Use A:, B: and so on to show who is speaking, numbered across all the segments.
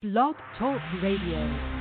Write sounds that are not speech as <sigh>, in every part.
A: Blog Talk Radio.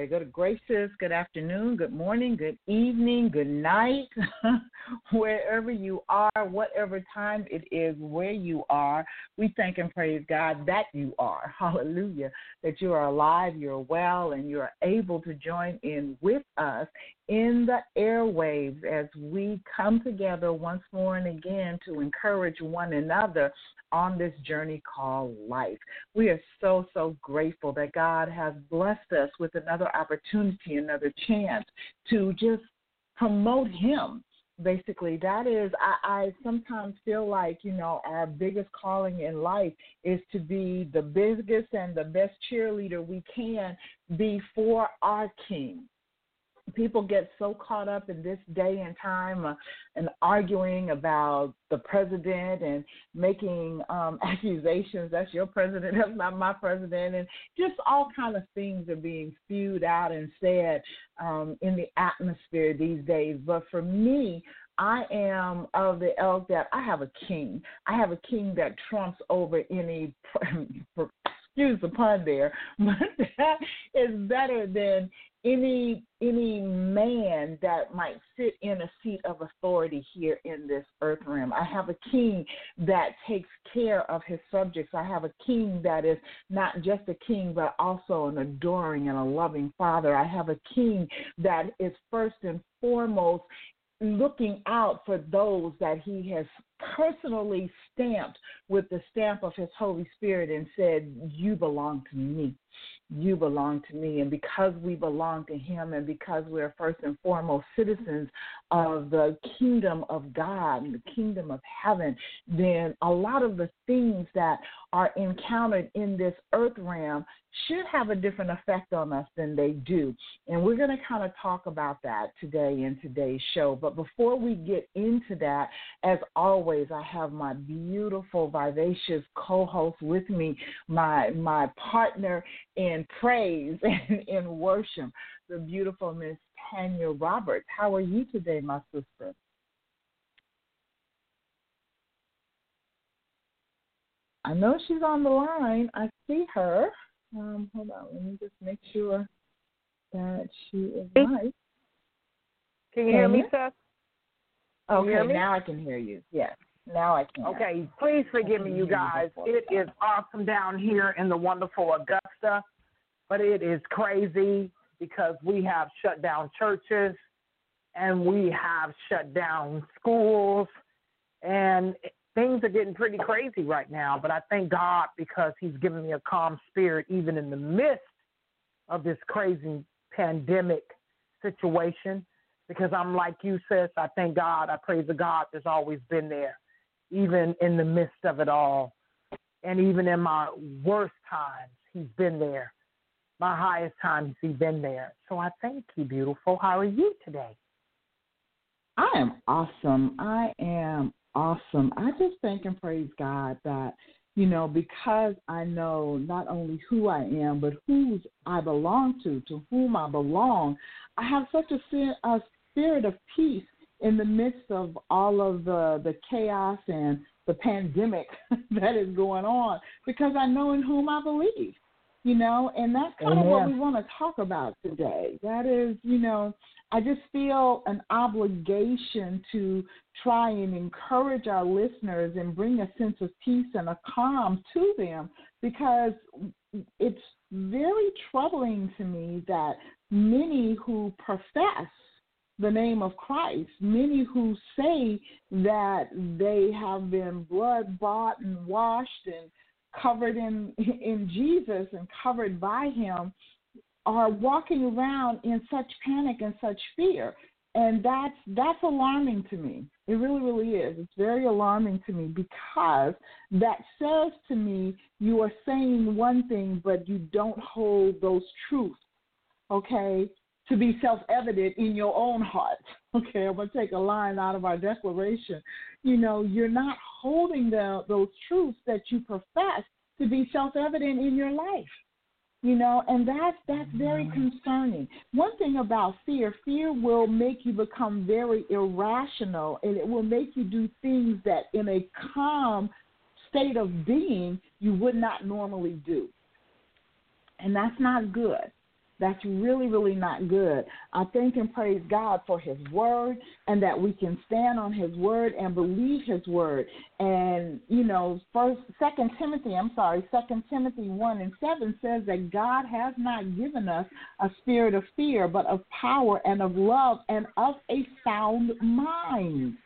B: Sorry. Good gracious. Good afternoon. Good morning. Good evening. Good night. <laughs> <laughs> Wherever you are, whatever time it is, where you are, we thank and praise God that you are. <laughs> Hallelujah. That you are alive, you're well, and you're able to join in with us in the airwaves as we come together once more and again to encourage one another on this journey called life. We are so, so grateful that God has blessed us with another opportunity, another chance to just promote Him. Basically, that is, I, I sometimes feel like, you know, our biggest calling in life is to be the biggest and the best cheerleader we can be for our King people get so caught up in this day and time uh, and arguing about the president and making um <laughs> accusations that's your president that's not my president and just all kind of things are being spewed out and said um in the atmosphere these days but for me I am of the ilk that I have a king. I have a king that trumps over any <laughs> excuse the pun there, <laughs> but that is better than any any man that might sit in a seat of authority here in this earth realm. I have a king that takes care of his subjects. I have a king that is not just a king but also an adoring and a loving father. I have a king that is first and foremost looking out for those that he has personally stamped with the stamp of his Holy Spirit and said, You belong to me. You belong to me. And because we belong to him and because we're first and foremost citizens of the kingdom of God and the kingdom of heaven, then a lot of the things that are encountered in this earth realm should have a different effect on us than they do. And we're going to kind of talk about that today in today's show. But before we get into that, as always, I have my beautiful, vivacious co-host with me, my my partner in praise <laughs> and in worship, the beautiful Miss Tanya Roberts. How are you today, my sister? I know she's on the line. I see her. Um, hold on, let me just make sure that she is right.
C: Can you hear me, Seth? You hear
B: Okay,
C: me?
B: now I can hear you. Yes, now I can.
C: Okay, please forgive me, you guys. It is awesome down here in the wonderful Augusta, but it is crazy because we have shut down churches and we have shut down schools, and things are getting pretty crazy right now. But I thank God because He's given me a calm spirit even in the midst of this crazy pandemic situation. Because I'm like you, sis. I thank God. I praise the God that's always been there, even in the midst of it all. And even in my worst times, He's been there. My highest times, He's been there. So I thank you, beautiful. How are you today?
B: I am awesome. I am awesome. I just thank and praise God that, you know, because I know not only who I am, but whose I belong to, to whom I belong, I have such a, a spirit of peace in the midst of all of the, the chaos and the pandemic <laughs> that is going on because I know in whom I believe. You know, and that's kind of what we want to talk about today. That is, you know, I just feel an obligation to try and encourage our listeners and bring a sense of peace and a calm to them because it's very troubling to me that many who profess the name of Christ, many who say that they have been blood bought and washed and covered in in Jesus and covered by him are walking around in such panic and such fear. And that's that's alarming to me. It really really is. It's very alarming to me because that says to me you are saying one thing but you don't hold those truths. Okay to be self-evident in your own heart. <laughs> Okay i'm going to take a line out of our declaration. You know you're not holding the, those truths that you profess to be self-evident in your life. You know and that's that's very mm-hmm. concerning. One thing about fear fear will make you become very irrational and it will make you do things that in a calm state of being you would not normally do. And that's not good that's really, really not good. I thank and praise God for His word and that we can stand on His word and believe His word. And you know, first, Second Timothy, I'm sorry, Second Timothy one and seven says that God has not given us a spirit of fear, but of power and of love and of a sound mind.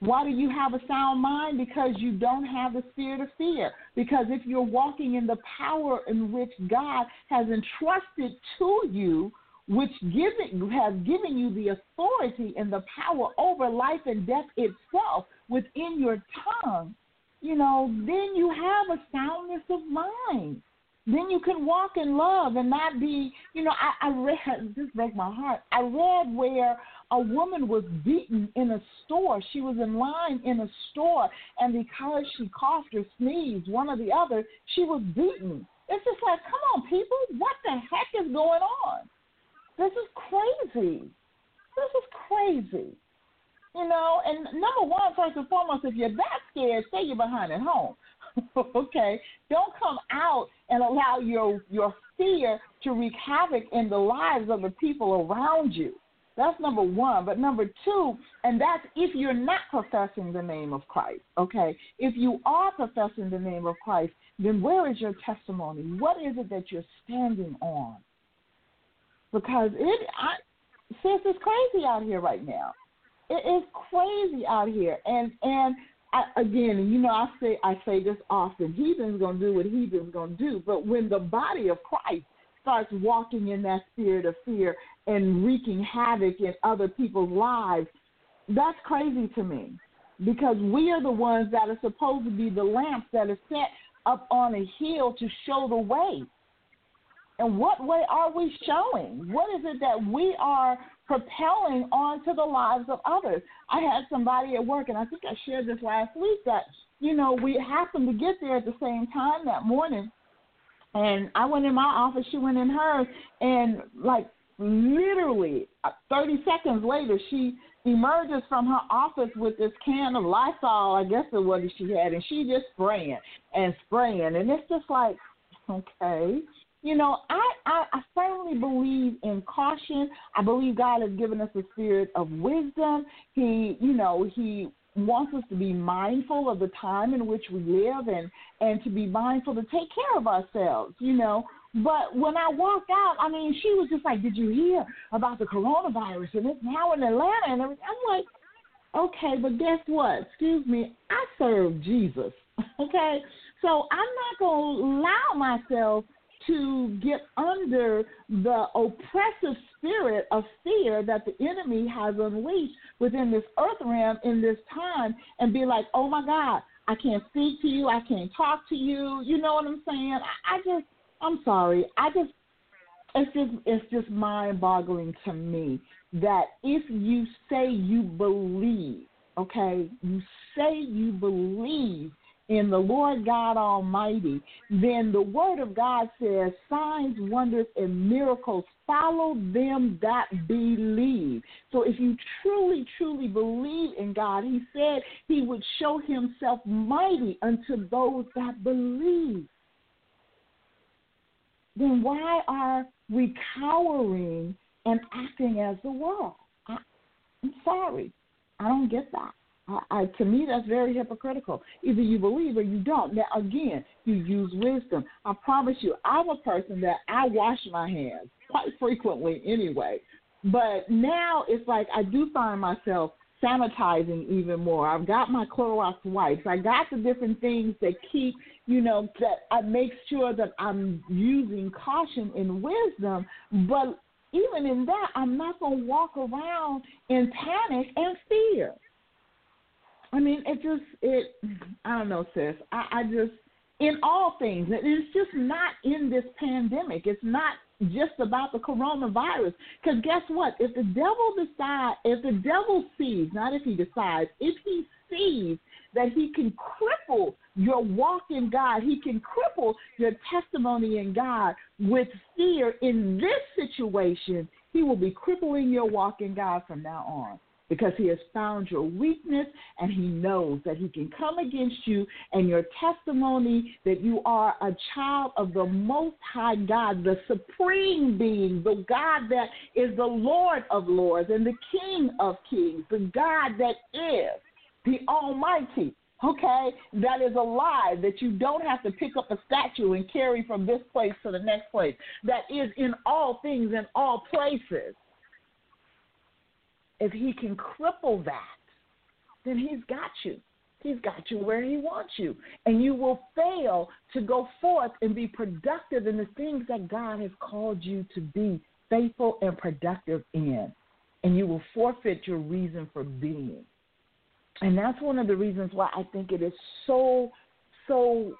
B: Why do you have a sound mind? Because you don't have the spirit of fear. Because if you're walking in the power in which God has entrusted to you, which given, has given you the authority and the power over life and death itself within your tongue, you know, then you have a soundness of mind then you can walk in love and not be, you know, I, I read, <laughs> this broke my heart. I read where a woman was beaten in a store. She was in line in a store, and because she coughed or sneezed, one or the other, she was beaten. It's just like, come on, people, what the heck is going on? This is crazy. This is crazy. You know, and number one, first and foremost, if you're that scared, stay your behind at home. <laughs> okay? Don't come out and allow your your fear to wreak havoc in the lives of the people around you. That's number one. But number two, and that's if you're not professing the name of Christ, okay? If you are professing the name of Christ, then where is your testimony? What is it that you're standing on? Because it, I, sis, it's crazy out here right now. It is crazy out here, and and I, again, you know, I say I say this often. Heathen's gonna do what heathen's gonna do, but when the body of Christ starts walking in that spirit of fear and wreaking havoc in other people's lives, that's crazy to me. Because we are the ones that are supposed to be the lamps that are set up on a hill to show the way. And what way are we showing? What is it that we are propelling onto the lives of others? I had somebody at work, and I think I shared this last week, that, you know, we happened to get there at the same time that morning. And I went in my office, she went in hers, and like literally uh, 30 seconds later, she emerges from her office with this can of Lysol, I guess it was she had, and she just spraying and spraying. And it's just like, okay, you know, I, I, I firmly believe in caution. I believe God has given us a spirit of wisdom. He, you know, He wants us to be mindful of the time in which we live and and to be mindful to take care of ourselves, you know. But when I walked out, I mean, she was just like, "Did you hear about the coronavirus and it's now in Atlanta and everything?" I'm like, "Okay, but guess what? Excuse me, I serve Jesus, <laughs> okay? So I'm not gonna allow myself to get under the oppressive spirit of fear that the enemy has unleashed within this earth realm in this time and be like, oh my God, I can't speak to you, I can't talk to you. You know what I'm saying? I, I just, I'm sorry. I just, it's just, it's just mind boggling to me that if you say you believe, okay, you say you believe in the Lord God Almighty, then the Word of God says, signs, wonders, and miracles follow them that believe. So if you truly, truly believe in God, He said He would show Himself mighty unto those that believe. Then why are we cowering and acting as the world. I, I'm sorry. I don't get that. I, I, to me, that's very hypocritical. Either you believe or you don't. Now, again, you use wisdom. I promise you, I'm a person that I wash my hands quite frequently anyway. But now it's like I do find myself sanitizing even more. I've got my Clorox wipes. I got the different things that keep, you know, that I make sure that I'm using caution and wisdom. But even in that, I'm not going to walk around in panic and fear. I mean, it just, it, I don't know, sis. I, I just, in all things, it's just not in this pandemic. It's not just about the coronavirus. Because guess what? If the devil decides, if the devil sees, not if he decides, if he sees that he can cripple your walk in God, he can cripple your testimony in God with fear in this situation, he will be crippling your walk in God from now on because he has found your weakness and he knows that he can come against you and your testimony that you are a child of the Most High God, the supreme being, the God that is the Lord of Lords and the King of Kings, the God that is the Almighty. Okay, that is a lie that you don't have to pick up a statue and carry from this place to the next place. That is in all things, in all places if he can cripple that, then he's got you. He's got you where he wants you. And you will fail to go forth and be productive in the things that God has called you to be faithful and productive in. And you will forfeit your reason for being. And that's one of the reasons why I think it is so, so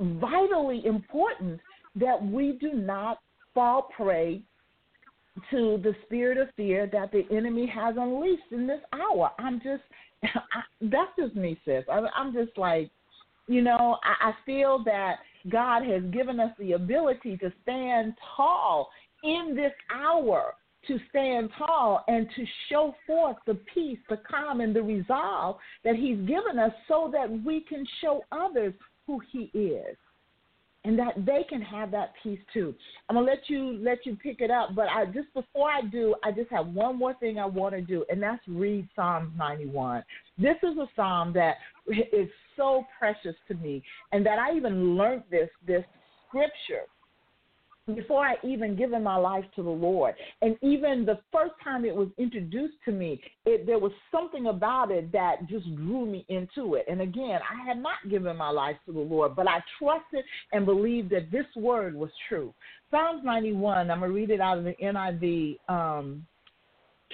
B: vitally important that we do not fall prey to the spirit of fear that the enemy has unleashed in this hour. I'm just, <laughs> I, that's just me, sis. I, I'm just like, you know, I, I feel that God has given us the ability to stand tall in this hour, to stand tall and to show forth the peace, the calm, and the resolve that He's given us so that we can show others who He is and that they can have that peace too. I'm gonna let you let you pick it up, but I just before I do, I just have one more thing I want to do, and that's read Psalm 91. This is a psalm that is so precious to me, and that I even learned this this scripture before I even given my life to the Lord. And even the first time it was introduced to me, it, there was something about it that just drew me into it. And again, I had not given my life to the Lord, but I trusted and believed that this word was true. Psalms 91, I'm going to read it out of the NIV um,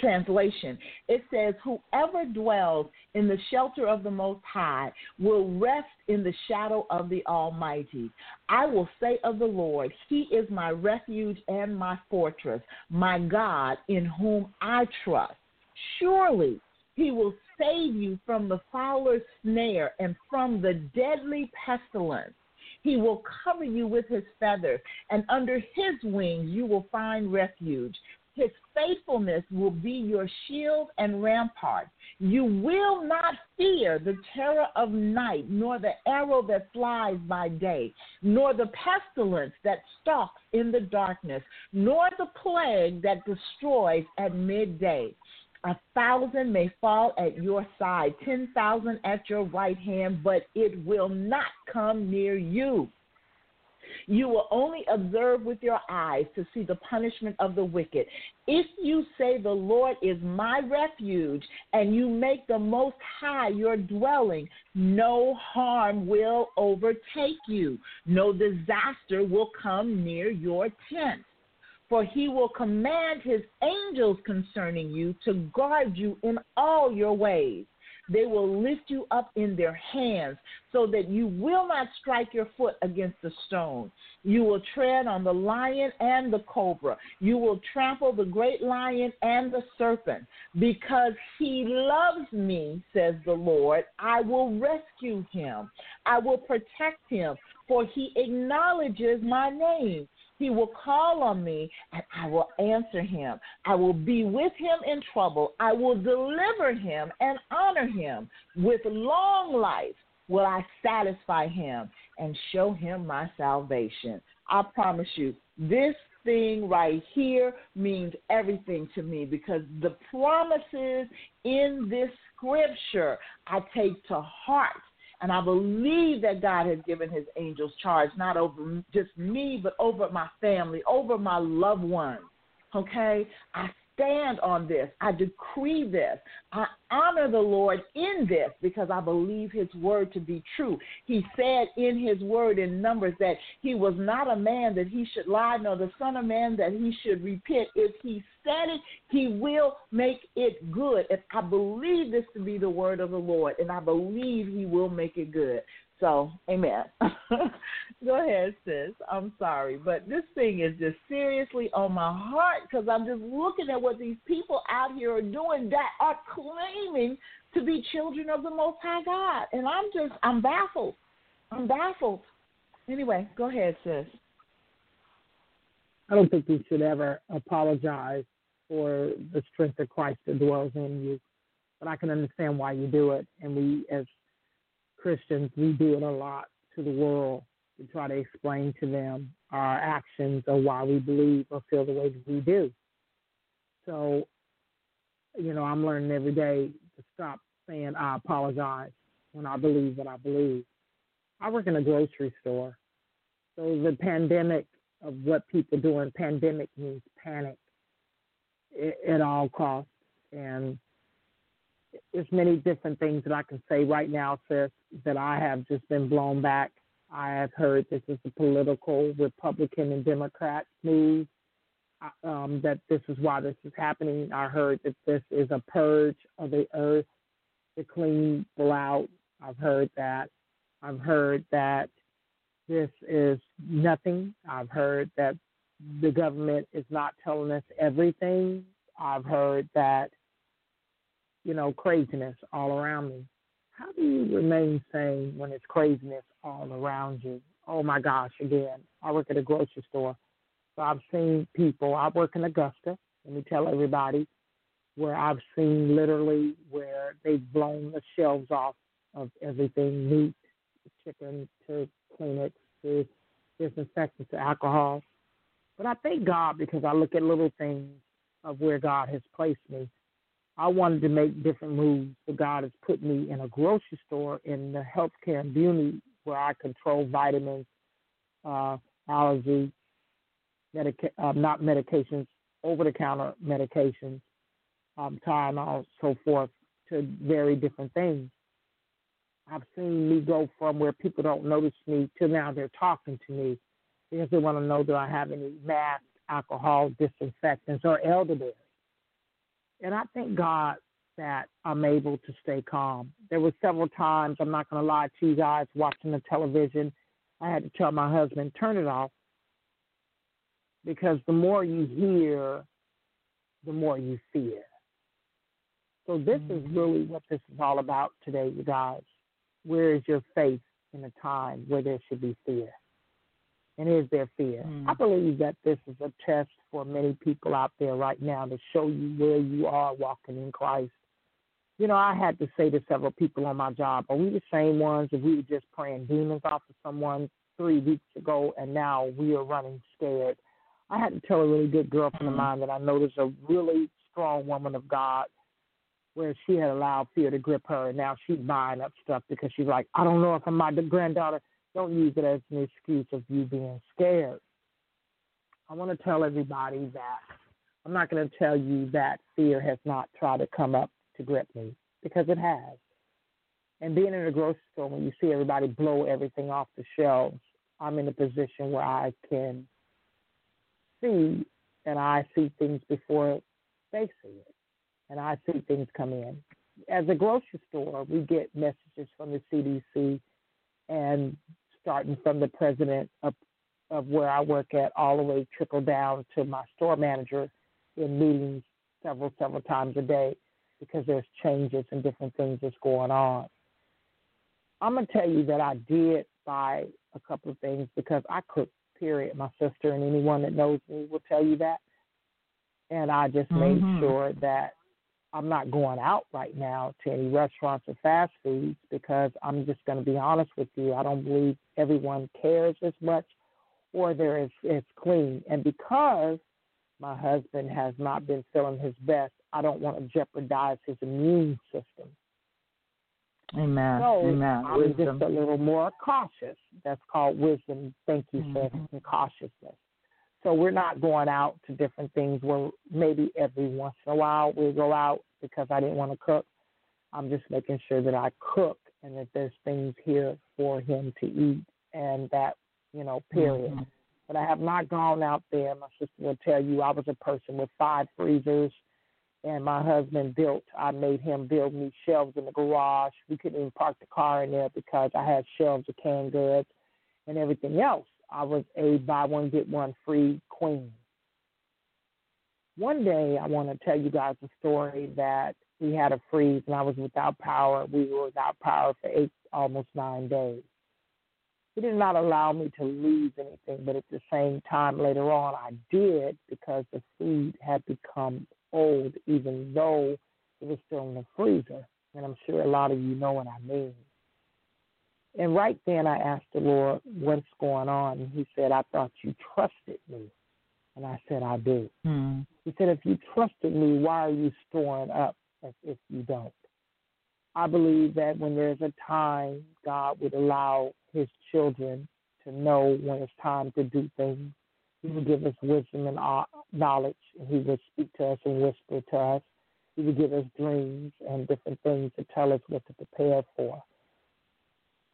B: translation, it says, Whoever dwells in the shelter of the Most High will rest in the shadow of the Almighty. I will say of the Lord, He is my refuge and my fortress, my God in whom I trust. Surely He will save you from the fowler's snare and from the deadly pestilence. He will cover you with his feathers, and under his wings you will find refuge. His faithfulness will be your shield and rampart. You will not fear the terror of night, nor the arrow that flies by day, nor the pestilence that stalks in the darkness, nor the plague that destroys at midday. A thousand may fall at your side, ten thousand at your right hand, but it will not come near you. You will only observe with your eyes to see the punishment of the wicked. If you say, The Lord is my refuge, and you make the Most High your dwelling, no harm will overtake you, no disaster will come near your tent. For he will command his angels concerning you to guard you in all your ways. They will lift you up in their hands so that you will not strike your foot against the stone. You will tread on the lion and the cobra. You will trample the great lion and the serpent. Because he loves me, says the Lord, I will rescue him. I will protect him, for he acknowledges my name. He will call on me and I will answer him. I will be with him in trouble. I will deliver him and honor him. With long life will I satisfy him and show him my salvation. I promise you, this thing right here means everything to me because the promises in this scripture I take to heart. And I believe that God has given his angels charge, not over just me, but over my family, over my loved ones. Okay? I stand on this. I decree this. I honor the Lord in this because I believe his word to be true. He said in his word in Numbers that he was not a man that he should lie, nor the son of man that he should repent. If he said it, he will make it good. If I believe this to be the word of the Lord, and I believe he will make it good. So, amen. <laughs> Go ahead, sis. I'm sorry, but this thing is just seriously on my heart because I'm just looking at what these people out here are doing that are claiming to be children of the Most High God, and I'm just I'm baffled. I'm baffled. Anyway, go ahead, sis.
C: I don't think you should ever apologize for the strength of Christ that dwells in you, but I can understand why you do it, and we as Christians, we do it a lot to the world to try to explain to them our actions or why we believe or feel the way that we do. So, you know, I'm learning every day to stop saying I apologize when I believe what I believe. I work in a grocery store. So the pandemic of what people doing, pandemic means panic at all costs. And there's many different things that I can say right now, sis, that I have just been blown back. I have heard this is a political Republican and Democrat move. Um, that this is why this is happening. I heard that this is a purge of the earth to clean out. I've heard that. I've heard that this is nothing. I've heard that the government is not telling us everything. I've heard that you know, craziness all around me. How do you remain sane when it's craziness all around you? Oh my gosh, again, I work at a grocery store. So I've seen people, I work in Augusta, let me tell everybody, where I've seen literally where they've blown the shelves off of everything meat, chicken to Kleenex to disinfectant to alcohol. But I thank God because I look at little things of where God has placed me I wanted to make different moves, but God has put me in a grocery store in the healthcare and beauty where I control vitamins, uh, allergy, medica- uh, not medications, over the counter medications, um, Tylenol, so forth, to very different things. I've seen me go from where people don't notice me to now they're talking to me because they want to know do I have any masks, alcohol, disinfectants, or elderberry. And I thank God that I'm able to stay calm. There were several times, I'm not going to lie to you guys, watching the television, I had to tell my husband, turn it off. Because the more you hear, the more you fear. So this is
B: Mm-hmm.
C: really what this is all about today, you guys. Where is your faith in a time where there should be fear? And is there fear?
B: Mm.
C: I believe that this is a test for many people out there right now to show you where you are walking in Christ. You know, I had to say to several people on my job, are we the same ones if we were just praying demons off of someone three weeks ago and now we are running scared? I had to tell a really good girlfriend of mine that I noticed a really strong woman of God where she had allowed fear to grip her and now she's buying up stuff because she's like, I don't know if I'm my granddaughter. Don't use it as an excuse of you being scared. I want to tell everybody that I'm not going to tell you that fear has not tried to come up to grip me because it has. And being in a grocery store, when you see everybody blow everything off the shelves, I'm in a position where I can see and I see things before they see it. And I see things come in. As a grocery store, we get messages from the CDC and starting from the president of, of where I work at all the way trickle down to my store manager in meetings several, several times a day because there's changes and different things that's going on. I'm going to tell you that I did buy a couple of things because I cook, period. My sister and anyone that knows me will tell you that. And I just
B: Mhm.
C: made sure that I'm not going out right now to any restaurants or fast foods because I'm just going to be honest with you. I don't believe everyone cares as much or there is it's clean. And because my husband has not been feeling his best, I don't want to jeopardize his immune system.
B: Amen.
C: So
B: Amen.
C: I'm
B: Wisdom.
C: just a little more cautious. That's called wisdom. Thank you, sis,
B: Mhm.
C: and cautiousness. So we're not going out to different things where maybe every once in a while we'll go out because I didn't want to cook. I'm just making sure that I cook and that there's things here for him to eat and that, you know, period.
B: Mhm.
C: But I have not gone out there. My sister will tell you I was a person with five freezers and my husband built I made him build me shelves in the garage. We couldn't even park the car in there because I had shelves of canned goods and everything else. I was a buy one get one free queen. One day I want to tell you guys a story that we had a freeze and I was without power. We were without power for eight almost nine days. It did not allow me to lose anything, but at the same time later on I did because the food had become old even though it was still in the freezer. And I'm sure a lot of you know what I mean. And right then I asked the Lord, what's going on? And he said, I thought you trusted me. And I said, I do.
B: Mhm.
C: He said, if you trusted me, why are you storing up as if you don't? I believe that when there's a time, God would allow his children to know when it's time to do things. He would give us wisdom and knowledge, and he would speak to us and whisper to us. He would give us dreams and different things to tell us what to prepare for.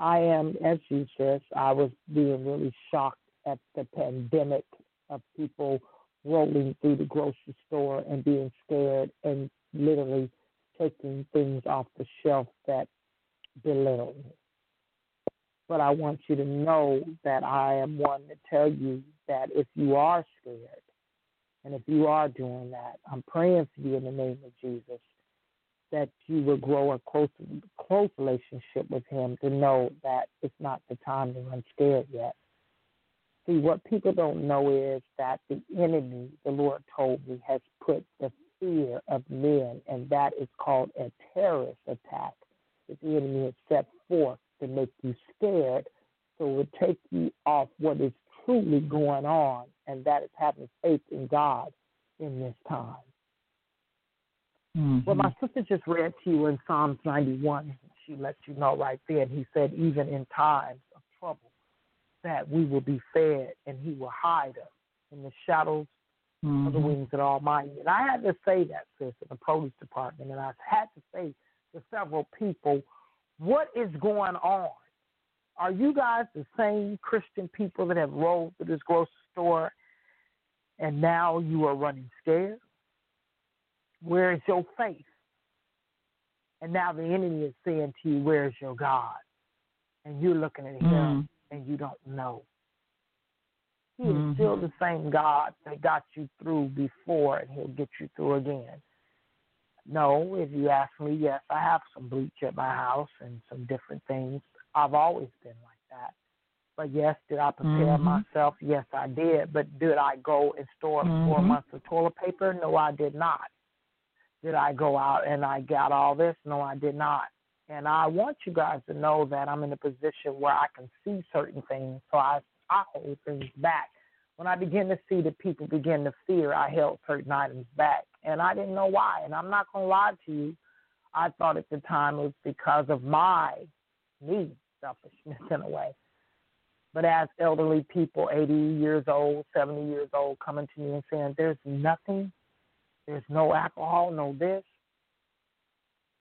C: I am, as you said, I was being really shocked at the pandemic of people rolling through the grocery store and being scared and literally taking things off the shelf that belittle me. But I want you to know that I am one to tell you that if you are scared and if you are doing that, I'm praying for you in the name of Jesus that you will grow a close close relationship with him to know that it's not the time to run scared yet. See, what people don't know is that the enemy, the Lord told me, has put the fear of men, and that is called a terrorist attack that the enemy has set forth to make you scared. So it will take you off what is truly going on, and that is having faith in God in this time.
B: Mhm.
C: Well, my sister just read to you in Psalms 91. She lets you know right there. He said, even in times of trouble, that we will be fed and he will hide us in the shadows of the
B: Mhm.
C: wings of the Almighty. And I had to say that, sis, in the produce department. And I had to say to several people, what is going on? Are you guys the same Christian people that have rolled through this grocery store and now you are running scared? Where is your faith? And now the enemy is saying to you, Where's your God? And you're looking at him
B: Mhm.
C: and you don't know. He
B: Mhm.
C: is still the same God that got you through before, and He'll get you through again. No, if you ask me, yes, I have some bleach at my house and some different things. I've always been like that. But yes, did I prepare
B: Mhm.
C: myself? Yes, I did. But did I go and store four
B: Mhm.
C: months of toilet paper? No, I did not. Did I go out and I got all this? No, I did not. And I want you guys to know that I'm in a position where I can see certain things, so I I hold things back. When I begin to see that people begin to fear, I held certain items back, and I didn't know why. And I'm not going to lie to you. I thought at the time it was because of my me selfishness <laughs> in a way. But as elderly people, 80 years old, 70 years old, coming to me and saying, "There's nothing, there's no alcohol, no this,"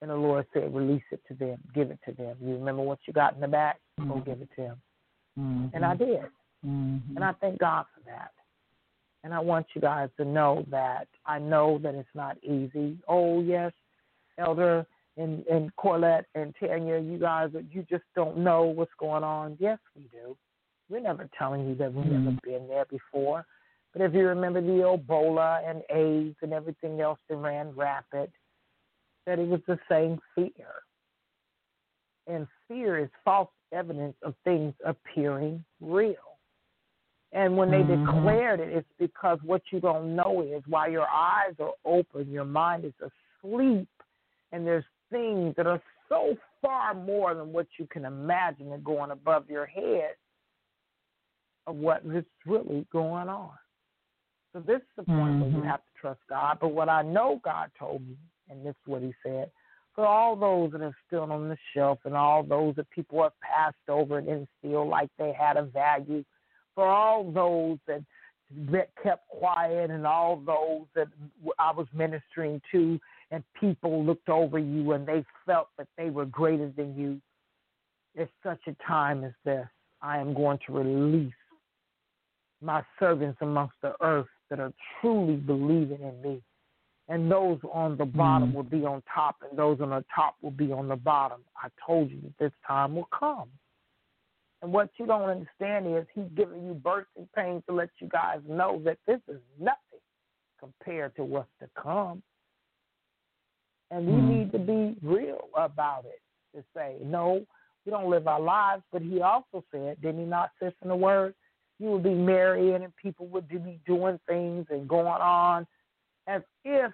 C: and the Lord said, "Release it to them, give it to them. You remember what you got in the back? Go
B: Mhm.
C: give it to them."
B: Mhm.
C: And I did.
B: Mhm.
C: And I thank God for that. And I want you guys to know that I know that it's not easy. Oh, yes, Elder and, and Corlette and Tanya, you guys, you just don't know what's going on. Yes, we do. We're never telling you that we've never
B: Mhm.
C: been there before. But if you remember the Ebola and AIDS and everything else that ran rapid, that it was the same fear. And fear is false evidence of things appearing real. And when they
B: Mhm.
C: declared it, it's because what you don't know is while your eyes are open, your mind is asleep, and there's things that are so far more than what you can imagine are going above your head. of what is really going on. So this is the point where you
B: Mhm.
C: have to trust God. But what I know God told me, and this is what He said, for all those that are still on the shelf, and all those that people have passed over and didn't feel like they had a value, for all those that that kept quiet, and all those that I was ministering to, and people looked over you and they felt that they were greater than you. It's such a time as this. I am going to release my servants amongst the earth that are truly believing in me. And those on the bottom
B: Mm.
C: will be on top, and those on the top will be on the bottom. I told you that this time will come. And what you don't understand is he's giving you birthing pain to let you guys know that this is nothing compared to what's to come. And we
B: Mm.
C: need to be real about it to say, no, we don't live our lives. But he also said, did he not say in the word? You would be marrying and people would be doing things and going on as if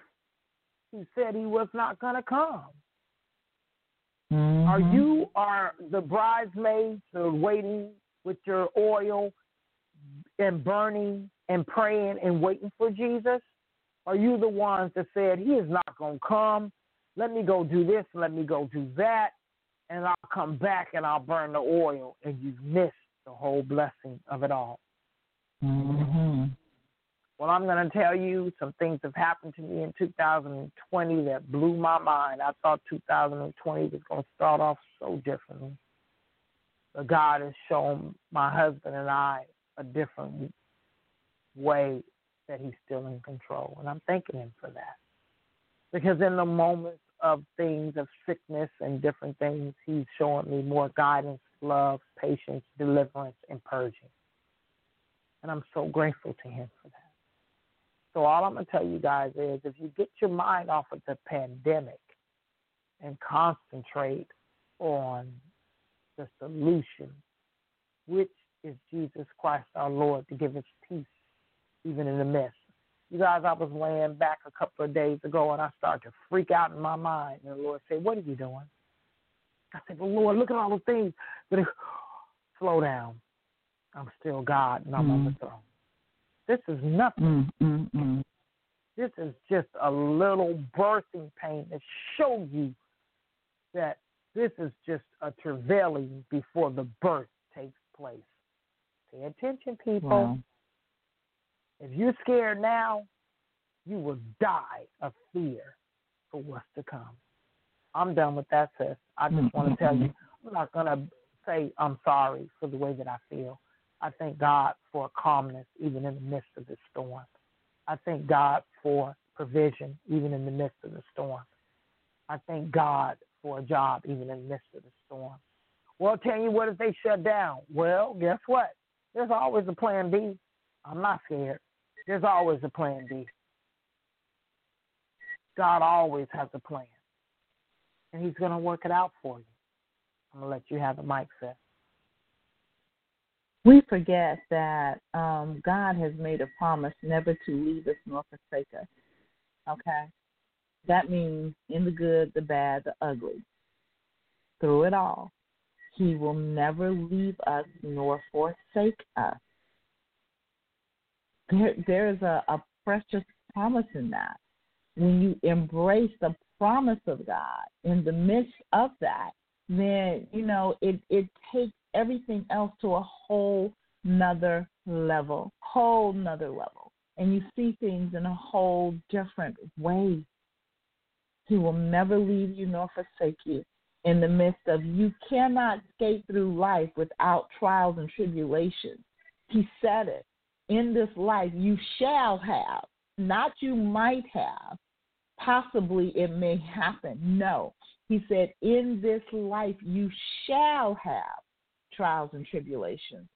C: he said he was not going to come. Are
B: Mhm.
C: you are the bridesmaids are waiting with your oil and burning and praying and waiting for Jesus? Are you the ones that said he is not going to come? Let me go do this, let me go do that, and I'll come back and I'll burn the oil, and you've missed the whole blessing of it all.
B: Mhm.
C: Well, I'm going to tell you some things have happened to me in 2020 that blew my mind. I thought 2020 was going to start off so differently. But God has shown my husband and I a different way that He's still in control. And I'm thanking Him for that. Because in the moments of things, of sickness and different things, He's showing me more guidance, love, patience, deliverance, and purging. And I'm so grateful to Him for that. So all I'm gonna tell you guys is if you get your mind off of the pandemic and concentrate on the solution, which is Jesus Christ our Lord to give us peace even in the midst. You guys, I was laying back a couple of days ago and I started to freak out in my mind. And the Lord said, What are you doing? I said, Well, Lord, look at all the things that are slow down. I'm still God and I'm on the
B: Mm.
C: throne. This is nothing.
B: Mm, mm, mm.
C: This is just a little birthing pain to show you that this is just a travailing before the birth takes place. Pay attention, people.
B: Wow.
C: If you're scared now, you will die of fear for what's to come. I'm done with that, sis. I just want to tell you, I'm not going to say I'm sorry for the way that I feel. I thank God for calmness even in the midst of the storm. I thank God for provision even in the midst of the storm. I thank God for a job even in the midst of the storm. Well, tell you what if they shut down? Well, guess what? There's always a plan B. I'm not scared. There's always a plan B. God always has a plan. And he's going to work it out for you. I'm going to let you have the mic, Seth.
B: We forget that um, God has made a promise never to leave us nor forsake us. Okay? That means in the good, the bad, the ugly. Through it all, He will never leave us nor forsake us. There, there is a, a precious promise in that. When you embrace the promise of God in the midst of that, then you know it it takes everything else to a whole nother level, whole nother level, and you see things in a whole different way. He will never leave you nor forsake you in the midst of you cannot skate through life without trials and tribulations. He said it. In this life you shall have, not you might have. Possibly it may happen. No. He said, In this life you shall have trials and tribulations.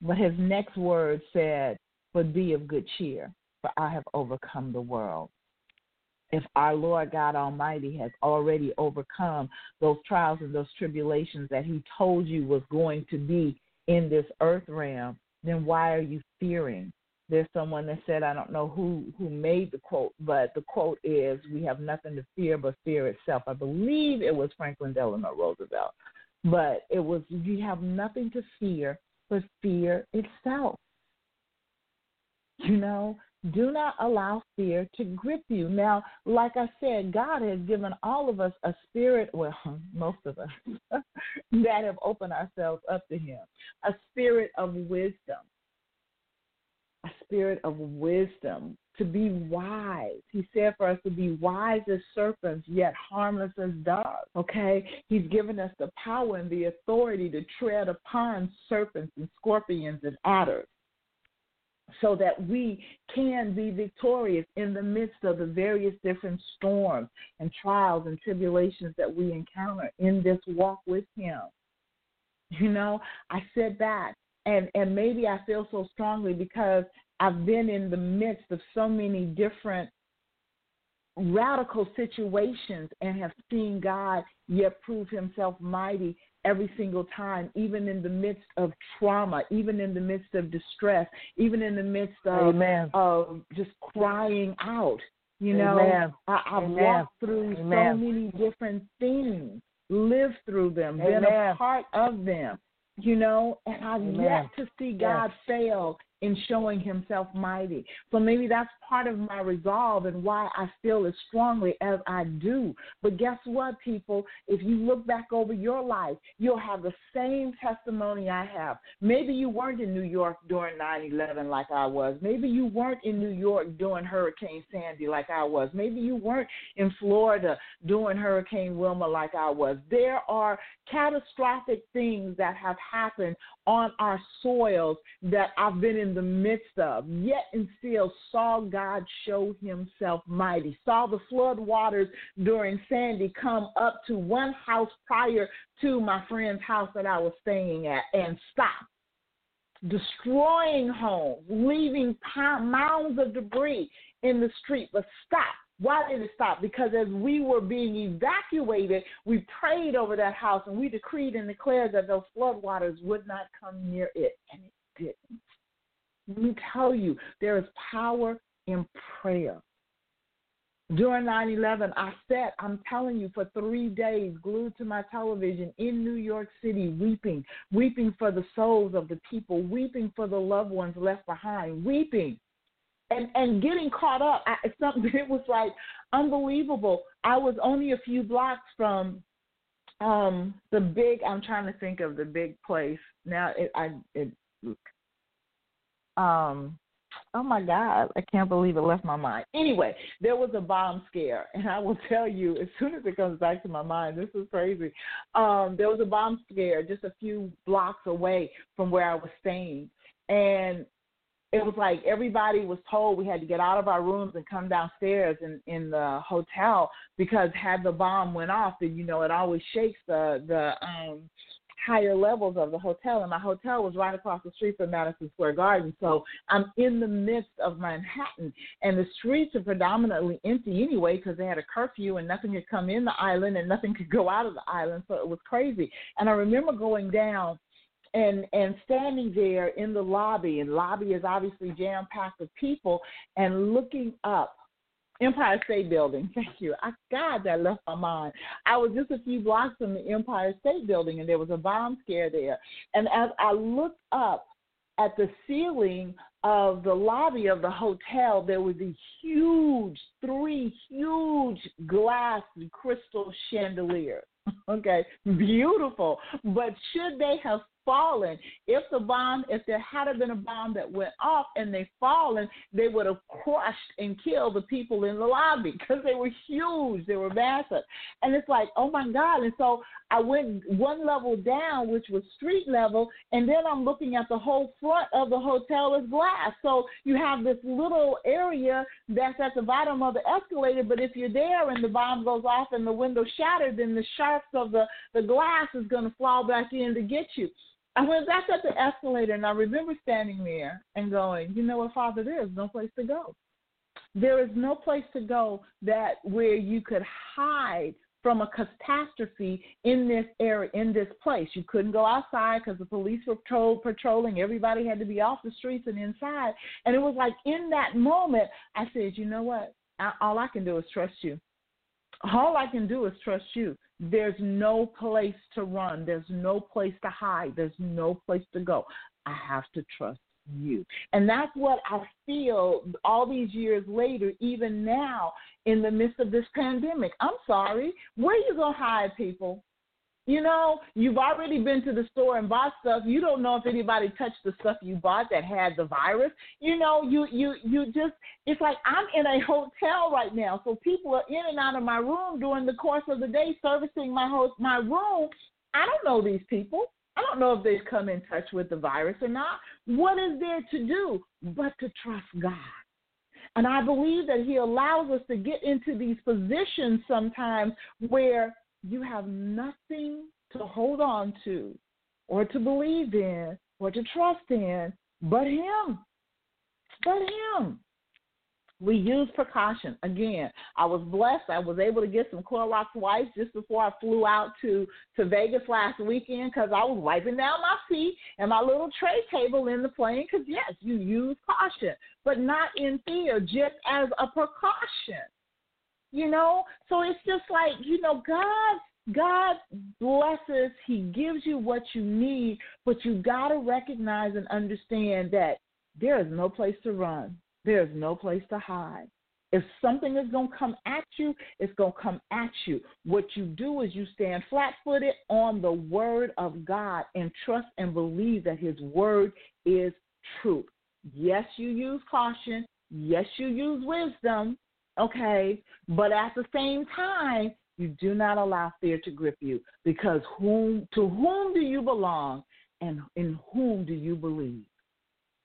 B: But his next word said, But be of good cheer, for I have overcome the world. If our Lord God Almighty has already overcome those trials and those tribulations that he told you was going to be in this earth realm, then why are you fearing? There's someone that said, I don't know who, who made the quote, but the quote is, We have nothing to fear but fear itself. I believe it was Franklin Delano Roosevelt. But it was, You have nothing to fear but fear itself. You know, do not allow fear to grip you. Now, like I said, God has given all of us a spirit, well, <laughs> most of us, <laughs> that have opened ourselves up to Him, a spirit of wisdom. Spirit of wisdom to be wise. He said for us to be wise as serpents, yet harmless as doves. Okay? He's given us the power and the authority to tread upon serpents and scorpions and adders so that we can be victorious in the midst of the various different storms and trials and tribulations that we encounter in this walk with him. You know, I said that and and maybe I feel so strongly because I've been in the midst of so many different radical situations and have seen God yet prove himself mighty every single time, even in the midst of trauma, even in the midst of distress, even in the midst of,
C: Amen.
B: of just crying out. You
C: Amen.
B: know, I, I've
C: Amen.
B: walked through so many different things, lived through them, been a part of them, you know, and I've
C: Amen.
B: yet to see God fail in showing himself mighty. So maybe that's part of my resolve and why I feel as strongly as I do. But guess what, people? If you look back over your life, you'll have the same testimony I have. Maybe you weren't in New York during 9 11 like I was. Maybe you weren't in New York during Hurricane Sandy like I was. Maybe you weren't in Florida during Hurricane Wilma like I was. There are catastrophic things that have happened on our soils that I've been in the midst of, yet and still saw God show himself mighty. Saw the flood waters during Sandy come up to one house prior to my friend's house that I was staying at and stop. Destroying homes, leaving mounds of debris in the street, but stop. Why did it stop? Because as we were being evacuated, we prayed over that house and we decreed and declared that those floodwaters would not come near it, and it didn't. Let me tell you, there is power in prayer. During 9 11, I sat, I'm telling you, for three days glued to my television in New York City, weeping, weeping for the souls of the people, weeping for the loved ones left behind, weeping and and getting caught up. I, something <laughs> it was like unbelievable. I was only a few blocks from um the big. I'm trying to think of the big place now. It I it um. Oh my God, I can't believe it left my mind. Anyway, there was a bomb scare, <laughs> and I will tell you as soon as it comes back to my mind, this is crazy. Um, there was a bomb scare just a few blocks away from where I was staying. And it was like everybody was told we had to get out of our rooms and come downstairs in in the hotel because had the bomb went off then you know it always shakes the the um higher levels of the hotel. And my hotel was right across the street from Madison Square Garden. So I'm in the midst of Manhattan and the streets are predominantly empty anyway because they had a curfew and nothing could come in the island and nothing could go out of the island. So it was crazy. And I remember going down and and standing there in the lobby and lobby is obviously jam packed with people and looking up Empire State Building. <laughs> Thank you. I God that left my mind. I was just a few blocks from the Empire State Building and there was a bomb scare there. And as I looked up at the ceiling of the lobby of the hotel, there was these huge, three huge glass and crystal chandeliers. <laughs> Okay, beautiful. But should they have fallen, if the bomb, if there had been a bomb that went off and they fallen, they would have crushed and killed the people in the lobby <laughs> because they were huge, they were massive. And it's like, oh my God. And so I went one level down, which was street level, and then I'm looking at the whole front of the hotel as glass. So you have this little area that's at the bottom of the escalator, but if you're there and the bomb goes off and the window shattered, then the sharps of the, the glass is going to fall back in to get you. I went back up the escalator and I remember standing there and going, you know what, Father, there is no place to go. There is no place to go that where you could hide from a catastrophe in this area, in this place. You couldn't go outside because the police were patrol, patrolling. Everybody had to be off the streets and inside. And it was like in that moment, I said, you know what? I, all I can do is trust you. All I can do is trust you. There's no place to run. There's no place to hide. There's no place to go. I have to trust you. And that's what I feel all these years later, even now in the midst of this pandemic. I'm sorry. Where you going to hide, people? You know, you've already been to the store and bought stuff. You don't know if anybody touched the stuff you bought that had the virus. You know, you you you just it's like I'm in a hotel right now. So people are in and out of my room during the course of the day servicing my host my room. I don't know these people. I don't know if they've come in touch with the virus or not. What is there to do but to trust God? And I believe that He allows us to get into these positions sometimes where you have nothing to hold on to or to believe in or to trust in but Him. But Him. We use precaution. Again, I was blessed. I was able to get some Clorox wipes just before I flew out to, to Vegas last weekend because I was wiping down my feet and my little tray table in the plane because, yes, you use caution, but not in fear, just as a precaution. You know, so it's just like you know, God, God blesses. He gives you what you need, but you got to recognize and understand that there is no place to run. There is no place to hide. If something is going to come at you, it's going to come at you. What you do is you stand flat footed on the word of God and trust and believe that his word is truth. Yes, you use caution. Yes, you use wisdom okay? But at the same time, you do not allow fear to grip you because whom to whom do you belong and in whom do you believe?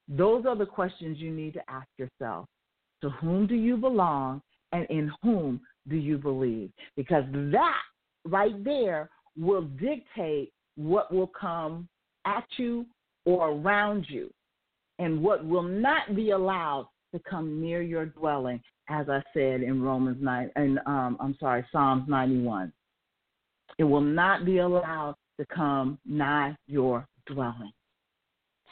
B: Those are the questions you need to ask yourself. To whom do you belong and in whom do you believe? Because that right there will dictate what will come at you or around you and what will not be allowed to come near your dwelling as I said in Romans 9, and um, I'm sorry, Psalms 91. It will not be allowed to come nigh your dwelling.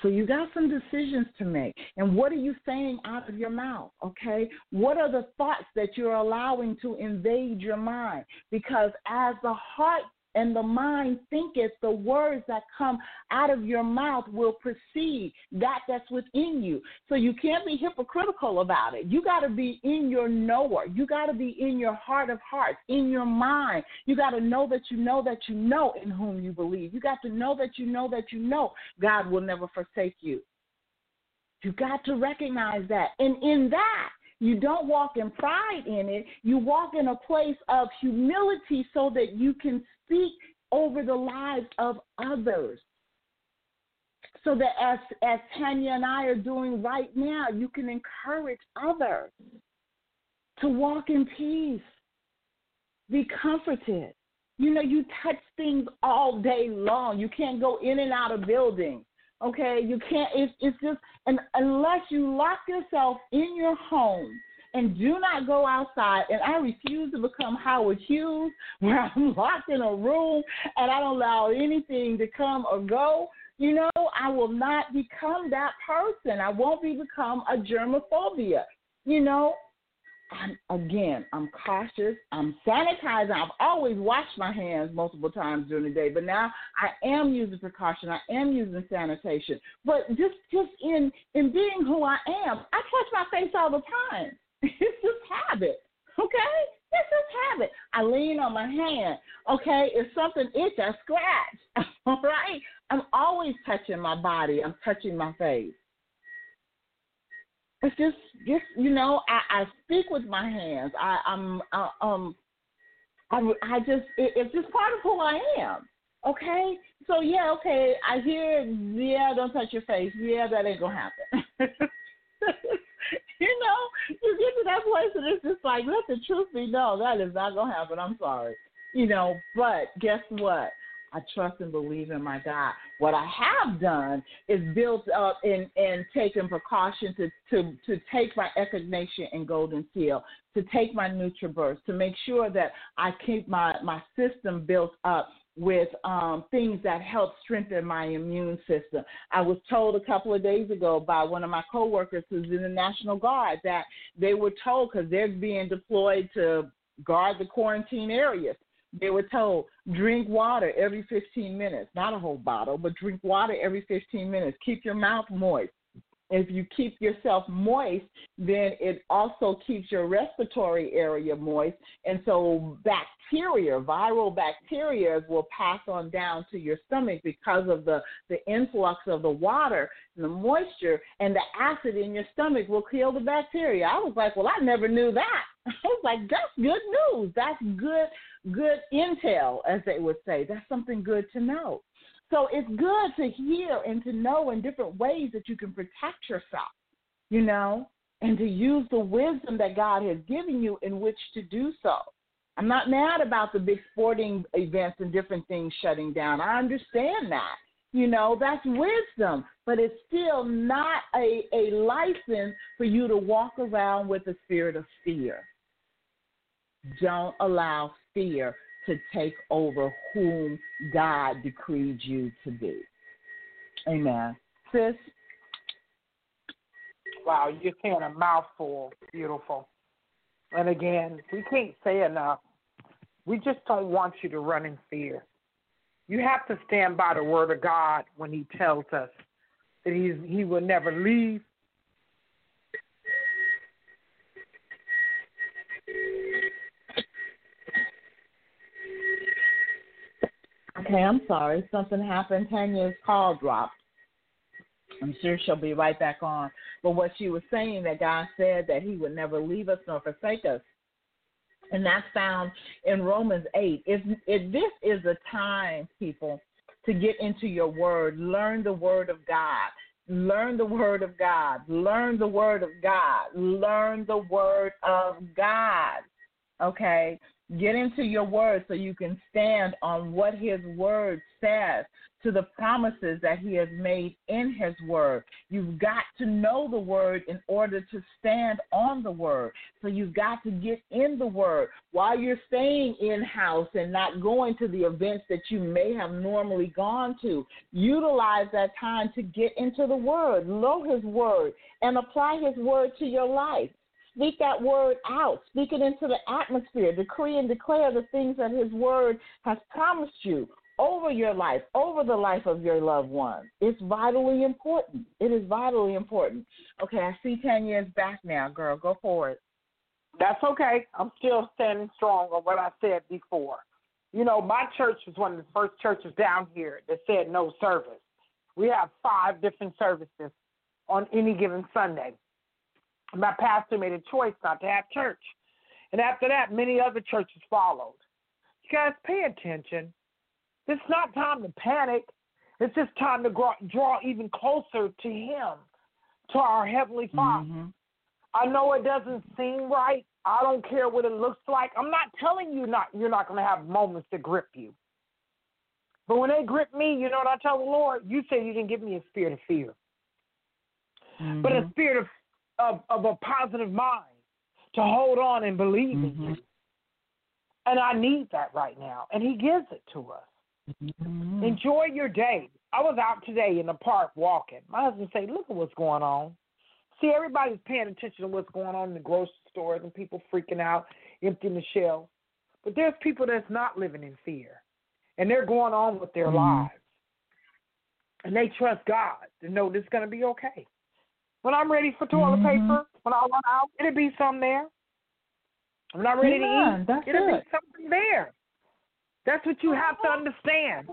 B: So you got some decisions to make. And what are you saying out of your mouth? Okay? What are the thoughts that you're allowing to invade your mind? Because as the heart and the mind thinketh, the words that come out of your mouth will precede that that's within you. So you can't be hypocritical about it. You got to be in your knower. You got to be in your heart of hearts, in your mind. You got to know that you know that you know in whom you believe. You got to know that you know that you know God will never forsake you. You got to recognize that. And in that, you don't walk in pride in it. You walk in a place of humility so that you can speak over the lives of others. So that as as Tanya and I are doing right now, you can encourage others to walk in peace. Be comforted. You know, you touch things all day long. You can't go in and out of buildings. Okay, you can't. It's it's just and unless you lock yourself in your home and do not go outside. And I refuse to become Howard Hughes, <laughs> where I'm locked in a room and I don't allow anything to come or go. You know, I will not become that person. I won't be become a germophobia. You know, I'm again, I'm cautious. I'm sanitizing. I've always washed my hands multiple times during the day, but now I am using precaution. I am using sanitation. But just just in in being who I am, I touch my face all the time. <laughs> It's just habit. Okay? It's just habit. I lean on my hand. Okay? If something itch, I scratch. <laughs> All right? I'm always touching my body. I'm touching my face. It's just, just you know, I, I speak with my hands. I, I'm, uh, um, I, I just, it, it's just part of who I am. Okay, so yeah, okay, I hear, yeah, don't touch your face. Yeah, that ain't gonna happen. <laughs> you know, you get to that place and it's just like, let the truth be known. That is not to happen. I'm sorry. You know, but guess what? I trust and believe in my God. What I have done is built up and, and taken precaution to, to, to take my echinacea and golden seal, to take my NutriBurst, to make sure that I keep my, my system built up with um, things that help strengthen my immune system. I was told a couple of days ago by one of my coworkers who's in the National Guard that they were told because they're being deployed to guard the quarantine areas. They were told drink water every 15 minutes, not a whole bottle, but drink water every 15 minutes. Keep your mouth moist. If you keep yourself moist, then it also keeps your respiratory area moist. And so bacteria, viral bacteria, will pass on down to your stomach because of the, the influx of the water and the moisture, and the acid in your stomach will kill the bacteria. I was like, well, I never knew that. <laughs> I was like, that's good news. That's good, good intel, as they would say. That's something good to know. So it's good to hear and to know in different ways that you can protect yourself, you know, and to use the wisdom that God has given you in which to do so. I'm not mad about the big sporting events and different things shutting down. I understand that. You know, that's wisdom, but it's still not a, a license for you to walk around with a spirit of fear. Don't allow fear to take over whom God decreed you to be. Amen. Sis?
C: Wow, you're saying a mouthful. Beautiful. And again, we can't say enough. We just don't want you to run in fear. You have to stand by the word of God when He tells us that He's, He will never leave.
B: Okay, I'm sorry. Something happened. Tanya's call dropped. I'm sure she'll be right back on. But what she was saying that God said that He would never leave us nor forsake us. And that's found in Romans 8. If, if this is a time, people, to get into your word, learn the word of God. Learn the word of God. Learn the word of God. Learn the word of God. Okay? Get into your word so you can stand on what his word says to the promises that he has made in his word. You've got to know the word in order to stand on the word. So you've got to get in the word while you're staying in house and not going to the events that you may have normally gone to. Utilize that time to get into the word, know his word, and apply his word to your life. Speak that word out. Speak it into the atmosphere. Decree and declare the things that His word has promised you over your life, over the life of your loved one. It's vitally important. It is vitally important. Okay, I see Tanya is back now, girl. Go for it.
C: That's okay. I'm still standing strong on what I said before. You know, my church was one of the first churches down here that said no service. We have five different services on any given Sunday my pastor made a choice not to have church. And after that, many other churches followed. You guys, pay attention. It's not time to panic. It's just time to draw, draw even closer to Him, to our Heavenly Father.
B: Mm-hmm.
C: I know it doesn't seem right. I don't care what it looks like. I'm not telling you not you're not going to have moments to grip you. But when they grip me, you know what I tell the Lord? You say you didn't give me a spirit of fear,
B: Mm-hmm.
C: but a spirit of of, of a positive mind to hold on and believe in
B: Mhm.
C: you. And I need that right now. And he gives it to us.
B: Mhm.
C: Enjoy your day. I was out today in the park walking. My husband said, Look at what's going on. See, everybody's paying attention to what's going on in the grocery stores and people freaking out, emptying the shelves. But there's people that's not living in fear. And they're going on with their
B: Mhm.
C: lives. And they trust God to know this is going to be okay. When I'm ready for toilet
B: Mhm.
C: paper, when I run out, it'll be some there. When I'm not ready
B: Amen.
C: to eat, it'll
B: it.
C: be something there. That's what you have to understand.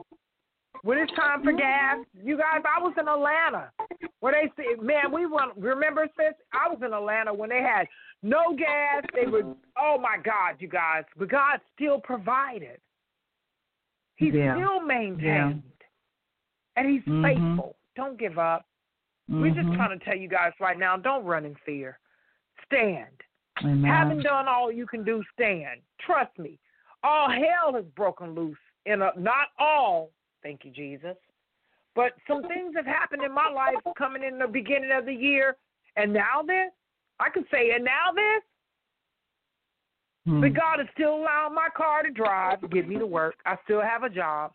C: When it's time for gas, you guys, I was in Atlanta where they said, man, we went, remember, sis? I was in Atlanta when they had no gas. They were, oh my God, you guys. But God still provided. He
B: Yeah.
C: still maintained. And He's
B: Mhm.
C: faithful. Don't give up. We're just
B: mm-hmm.
C: trying to tell you guys right now don't run in fear. Stand.
B: Amen.
C: Having done all you can do, stand. Trust me. All hell has broken loose. In a, not all, thank you, Jesus, but some things have happened in my life coming in the beginning of the year. And now this, I can say, and now this, but hmm. God is still allowing my car to drive, to get me to work. I still have a job.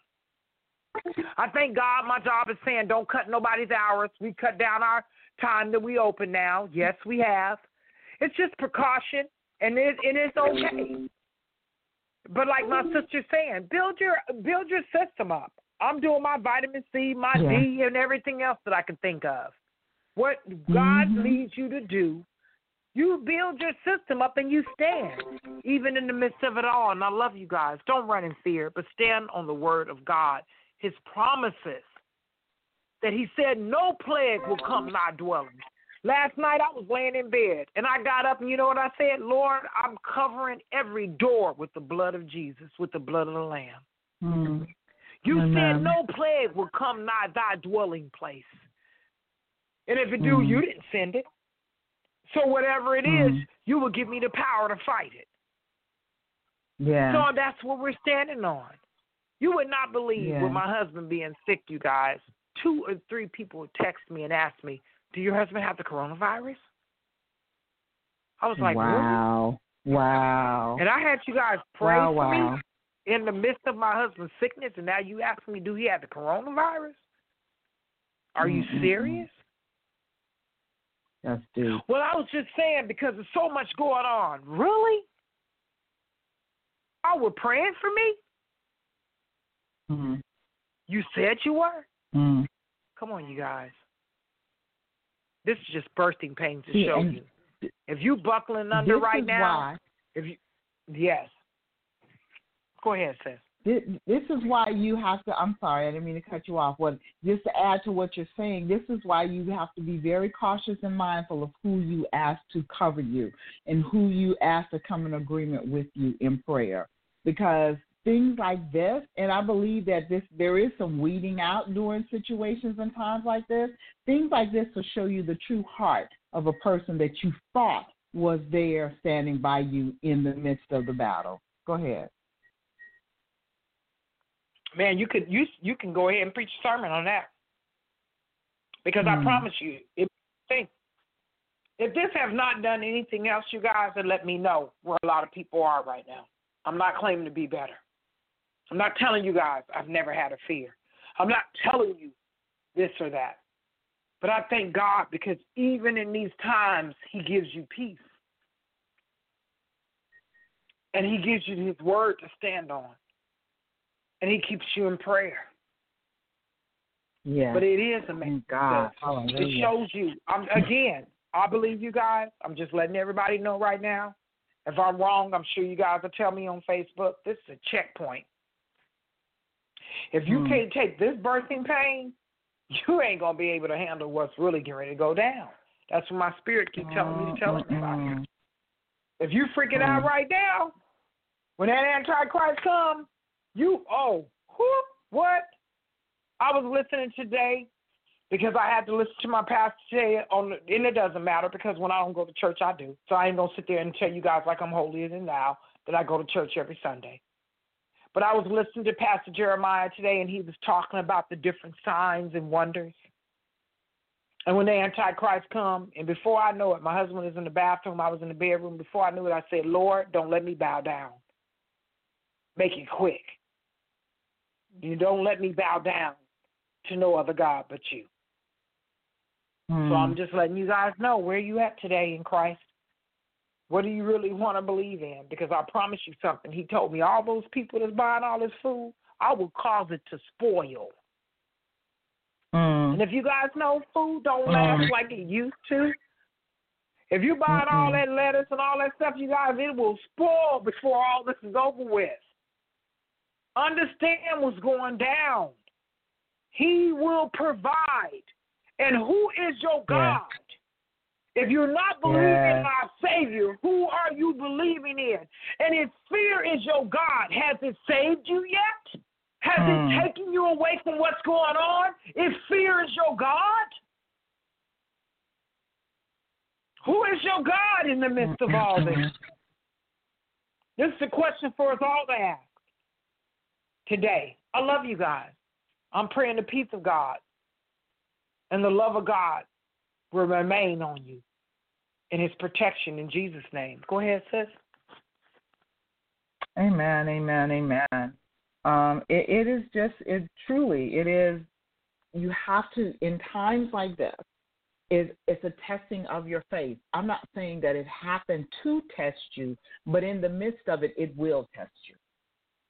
C: I thank God my job is saying don't cut nobody's hours. We cut down our time that we open now. Yes, we have. It's just precaution, and it, it is okay. But like my sister's saying, build your build your system up. I'm doing my vitamin C, my
B: Yeah.
C: D, and everything else that I can think of. What God
B: Mhm.
C: leads you to do, you build your system up and you stand, even in the midst of it all. And I love you guys. Don't run in fear, but stand on the word of God, His promises. That He said, no plague will come nigh dwelling. Last night I was laying in bed and I got up and you know what I said? Lord, I'm covering every door with the blood of Jesus, with the blood of the Lamb.
B: Mm.
C: You
B: Amen.
C: said no plague will come nigh thy dwelling place. And if it do,
B: Mm.
C: you didn't send it. So whatever it is,
B: Mm.
C: you will give me the power to fight it.
B: Yeah.
C: So that's what we're standing on. You would not believe
B: Yeah.
C: with my husband being sick, you guys. Two or three people would text me and ask me, Do your husband have the coronavirus? I was like, Really?
B: wow. Wow.
C: And I had you guys pray
B: wow,
C: for
B: wow.
C: me in the midst of my husband's sickness, and now you ask me, do he have the coronavirus? Are you
B: Mm-mm-mm.
C: serious?
B: That's deep.
C: Well, I was just saying because there's so much going on. Really? Oh, we're praying for me?
B: Mm.
C: You said you were?
B: Mm.
C: Come on, you guys. This is just bursting pains to
B: See,
C: show you. If you buckling under right now,
B: why
C: if you yes. Go ahead, sis.
B: this, this is why you have to. I'm sorry, I didn't mean to cut you off. What just to add to what you're saying, this is why you have to be very cautious and mindful of who you ask to cover you and who you ask to come in agreement with you in prayer, because things like this, and I believe that this there is some weeding out during situations and times like this. Things like this will show you the true heart of a person that you thought was there standing by you in the midst of the battle. Go ahead.
C: Man, you could you you can go ahead and preach a sermon on that. Because I
B: Mm.
C: promise you, if think if this has not done anything else, you guys, then let me know where a lot of people are right now. I'm not claiming to be better. I'm not telling you guys I've never had a fear. I'm not telling you this or that. But I thank God because even in these times, He gives you peace. And He gives you His word to stand on. And He keeps you in prayer.
B: Yeah.
C: But it is amazing.
B: Thank God.
C: It shows you. I'm, again, I believe you guys. I'm just letting everybody know right now. If I'm wrong, I'm sure you guys will tell me on Facebook. This is a checkpoint. If you
B: Hmm.
C: can't take this birthing pain, you ain't gonna be able to handle what's really getting ready to go down. That's what my spirit keep telling me to tell everybody.
B: Mm-mm.
C: If you freaking out
B: Mm.
C: right now, when that Antichrist comes, you oh whoop, what? I was listening today because I had to listen to my pastor today on the, and it doesn't matter because when I don't go to church I do. So I ain't gonna sit there and tell you guys like I'm holier than thou that I go to church every Sunday. But I was listening to Pastor Jeremiah today and he was talking about the different signs and wonders. And when the Antichrist come, and before I know it, my husband is in the bathroom, I was in the bedroom. Before I knew it, I said, Lord, don't let me bow down. Make it quick. You don't let me bow down to no other God but you. So
B: Mm.
C: I'm just letting you guys know where you at today in Christ. What do you really want to believe in? Because I promise you something. He told me all those people that's buying all this food, I will cause it to spoil.
B: Mm.
C: And if you guys know food don't
B: Mm.
C: last like it used to, if you buy all
B: Mm-mm.
C: that lettuce and all that stuff, you guys, it will spoil before all this is over with. Understand what's going down. He will provide. And who is your
B: Yeah.
C: If you're not believing
B: Yeah.
C: in our Savior, who are you believing in? And if fear is your God, has it saved you yet? Has
B: Hmm.
C: it taken you away from what's going on? If fear is your God, who is your God in the midst of all this? This is a question for us all to ask today. I love you guys. I'm praying the peace of God and the love of God will remain on you and his protection in Jesus' name. Go ahead, sis.
B: Amen, amen, amen. Um, it, it is just, it truly, it is. You have to in times like this. It, it's a testing of your faith. I'm not saying that it happened to test you, but in the midst of it, it will test you.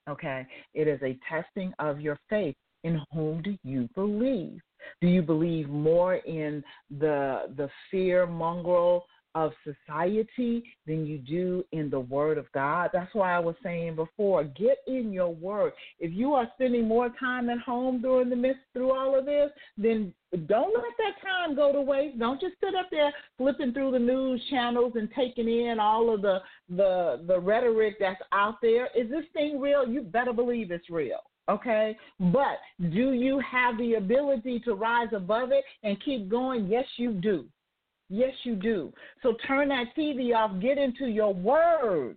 B: Okay? It is a testing of your faith. In whom do you believe? Do you believe more in the the fear mongrel of society than you do in the Word of God. That's why I was saying before, get in your Word. If you are spending more time at home during the midst through all of this, then don't let that time go to waste. Don't just sit up there flipping through the news channels and taking in all of the the the rhetoric that's out there. Is this thing real? You better believe it's real. Okay, but do you have the ability to rise above it and keep going? Yes, you do. Yes, you do. So turn that TV off, get into your word.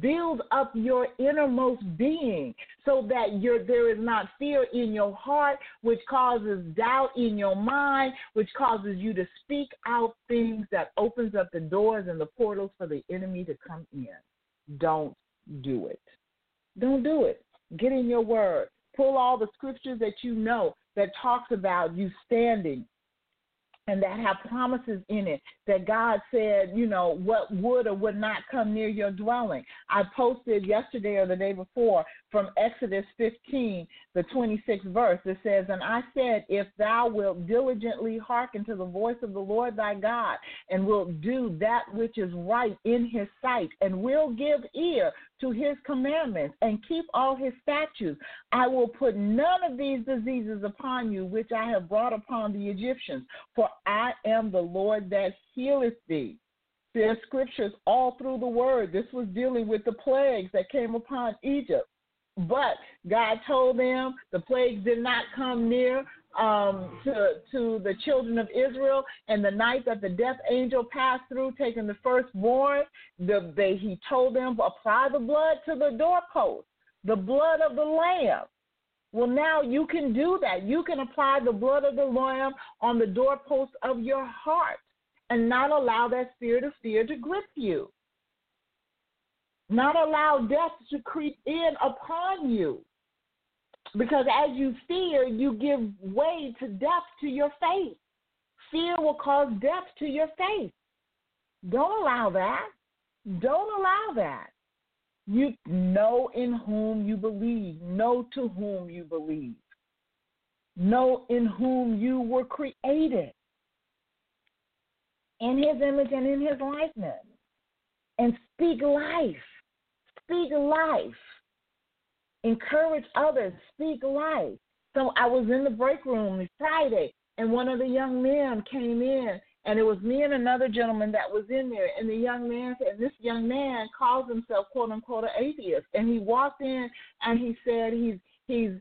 B: Build up your innermost being so that there is not fear in your heart, which causes doubt in your mind, which causes you to speak out things that opens up the doors and the portals for the enemy to come in. Don't do it. Don't do it. Get in your word. Pull all the scriptures that you know that talks about you standing and that have promises in it that God said, you know, what would or would not come near your dwelling. I posted yesterday or the day before from Exodus 15, the 26th verse. It says, And I said, If thou wilt diligently hearken to the voice of the Lord thy God, and wilt do that which is right in his sight, and will give ear to his commandments, and keep all his statutes, I will put none of these diseases upon you which I have brought upon the Egyptians, for I am the Lord that healeth thee. There's scriptures all through the word. This was dealing with the plagues that came upon Egypt. But God told them the plagues did not come near um, to to the children of Israel. And the night that the death angel passed through, taking the firstborn, the, they, he told them apply the blood to the doorpost, the blood of the lamb. Well, now you can do that. You can apply the blood of the lamb on the doorpost of your heart and not allow that spirit of fear to grip you. Not allow death to creep in upon you. Because as you fear, you give way to death to your faith. Fear will cause death to your faith. Don't allow that. Don't allow that. You know in whom you believe, know to whom you believe, know in whom you were created, in his image and in his likeness, and speak life. Speak life. Encourage others. Speak life. So I was in the break room Friday, and one of the young men came in and it was me and another gentleman that was in there. And the young man said, this young man calls himself quote unquote an atheist. And he walked in and he said he's he's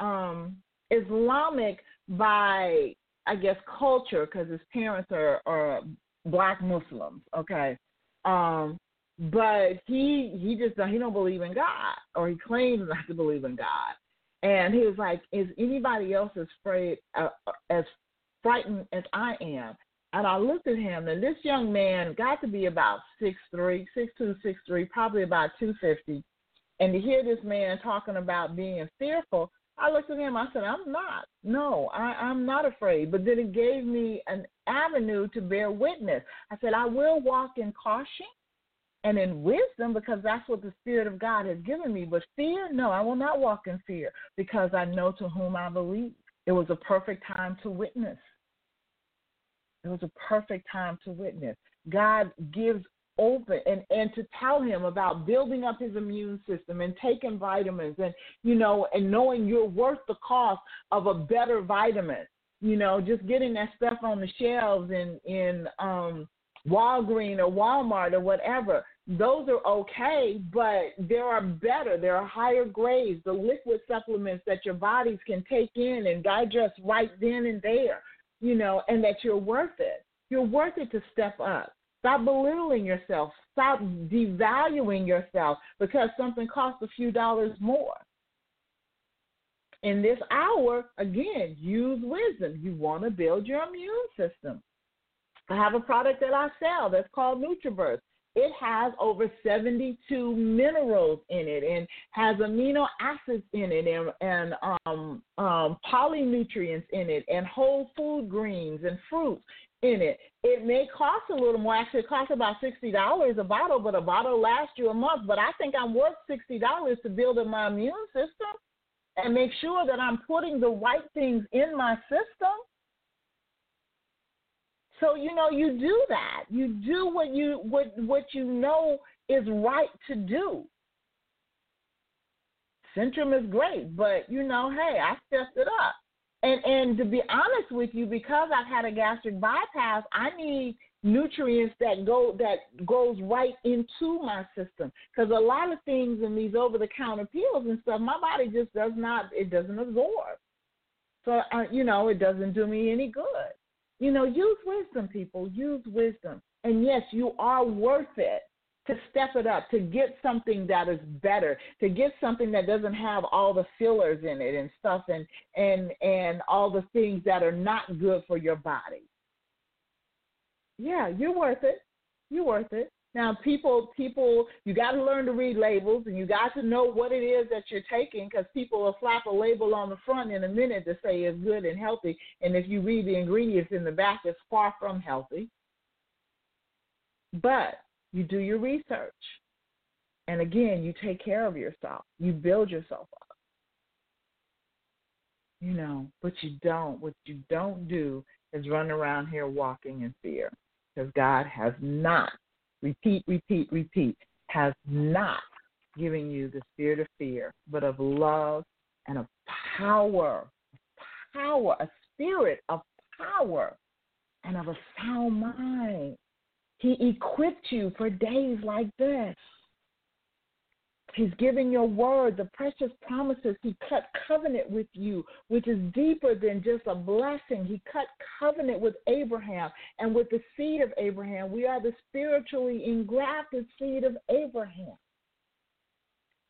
B: um, Islamic by I guess culture because his parents are are black Muslims. Okay, um, but he he just he don't believe in God or he claims not to believe in God. And he was like, "Is anybody else as afraid uh, as frightened as I am. And I looked at him, and this young man got to be about six three, six two, six three, probably about two fifty. And to hear this man talking about being fearful, I looked at him. I said, "I'm not. No, I, I'm not afraid." But then it gave me an avenue to bear witness. I said, "I will walk in caution and in wisdom because that's what the Spirit of God has given me. But fear, no, I will not walk in fear because I know to whom I believe." It was a perfect time to witness. It was a perfect time to witness. God gives open and and to tell him about building up his immune system and taking vitamins and you know and knowing you're worth the cost of a better vitamin you know just getting that stuff on the shelves in in um Walgreens or Walmart or whatever those are okay, but there are better, there are higher grades, the liquid supplements that your bodies can take in and digest right then and there, you know, and that you're worth it. You're worth it to step up. Stop belittling yourself. Stop devaluing yourself because something costs a few dollars more. In this hour, again, use wisdom. You want to build your immune system. I have a product that I sell that's called NutriBurst it has over 72 minerals in it and has amino acids in it and, and um, um, polynutrients in it and whole food greens and fruits. in it. It may cost a little more. Actually, it costs about sixty dollars a bottle, but a bottle lasts you a month. But I think I'm worth sixty dollars to build up my immune system and make sure that I'm putting the right things in my system. So you know, you do that. You do what you what what you know is right to do. Centrum is great, but you know, hey, I stepped it up. And and to be honest with you, because I've had a gastric bypass, I need nutrients that go that goes right into my system. Because a lot of things in these over the counter pills and stuff, my body just does not it doesn't absorb. So uh, you know, it doesn't do me any good. You know, use wisdom, people. Use wisdom. And yes, you are worth it to step it up, to get something that is better, to get something that doesn't have all the fillers in it and stuff and and and all the things that are not good for your body. Yeah, you're worth it. You're worth it. Now, people, people, you got to learn to read labels, and you got to know what it is that you're taking, because people will slap a label on the front in a minute to say it's good and healthy, and if you read the ingredients in the back, it's far from healthy. But you do your research. And again, you take care of yourself. You build yourself up. You know, but you don't. What you don't do is run around here walking in fear. Because God has not, repeat, repeat, repeat, has not given you the spirit of fear, but of love and of power. Power, a spirit of power and of a sound mind. He equipped you for days like this. He's giving your word, the precious promises. He cut covenant with you, which is deeper than just a blessing. He cut covenant with Abraham and with the seed of Abraham. We are the spiritually engrafted seed of Abraham.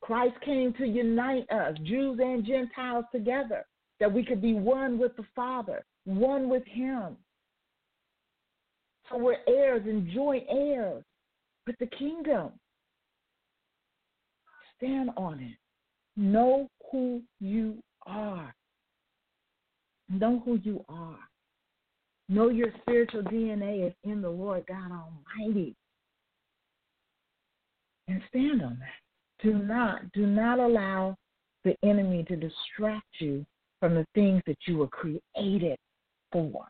B: Christ came to unite us, Jews and Gentiles together, that we could be one with the Father, one with Him. So we're heirs and joint heirs with the kingdom. Stand on it. Know who you are. Know who you are. Know your spiritual DNA is in the Lord God Almighty. And stand on that. Do not, do not allow the enemy to distract you from the things that you were created for.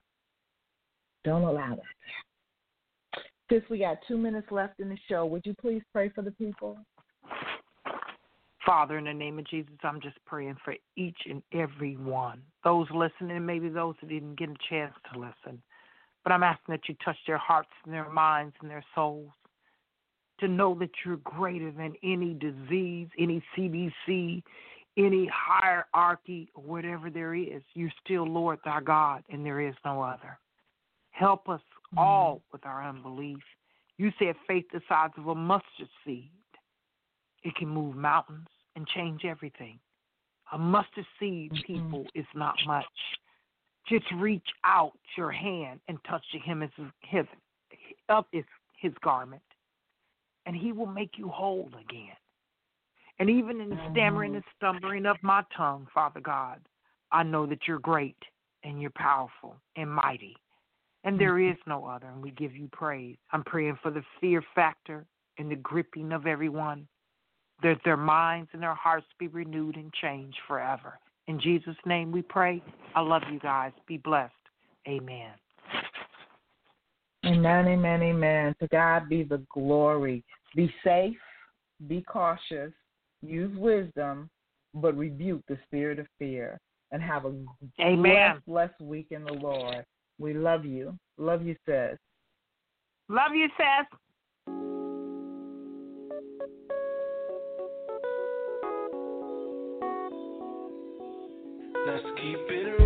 B: Don't allow that. Since we got two minutes left in the show, would you please pray for the people?
C: Father, in the name of Jesus, I'm just praying for each and every one. Those listening, and maybe those that didn't get a chance to listen. But I'm asking that you touch their hearts and their minds and their souls to know that you're greater than any disease, any CDC, any hierarchy, or whatever there is. You're still Lord thy God, and there is no other. Help us mm-hmm. all with our unbelief. You said faith the size of a mustard seed. It can move mountains and change everything. A mustard seed, people, is not much. Just reach out your hand and touch the hem of his, of his, his garment, and he will make you whole again. And even in the stammering and mm-hmm. stumbling of my tongue, Father God, I know that you're great and you're powerful and mighty. And there mm-hmm. is no other, and we give you praise. I'm praying for the fear factor and the gripping of everyone that their minds and their hearts be renewed and changed forever. In Jesus' name we pray. I love you guys. Be blessed. Amen.
B: Amen, amen, amen. To God be the glory. Be safe, be cautious, use wisdom, but rebuke the spirit of fear. And have a
C: Amen.
B: blessed, blessed week in the Lord. We love you. Love you, sis.
C: Love you, Seth.
D: Keep it.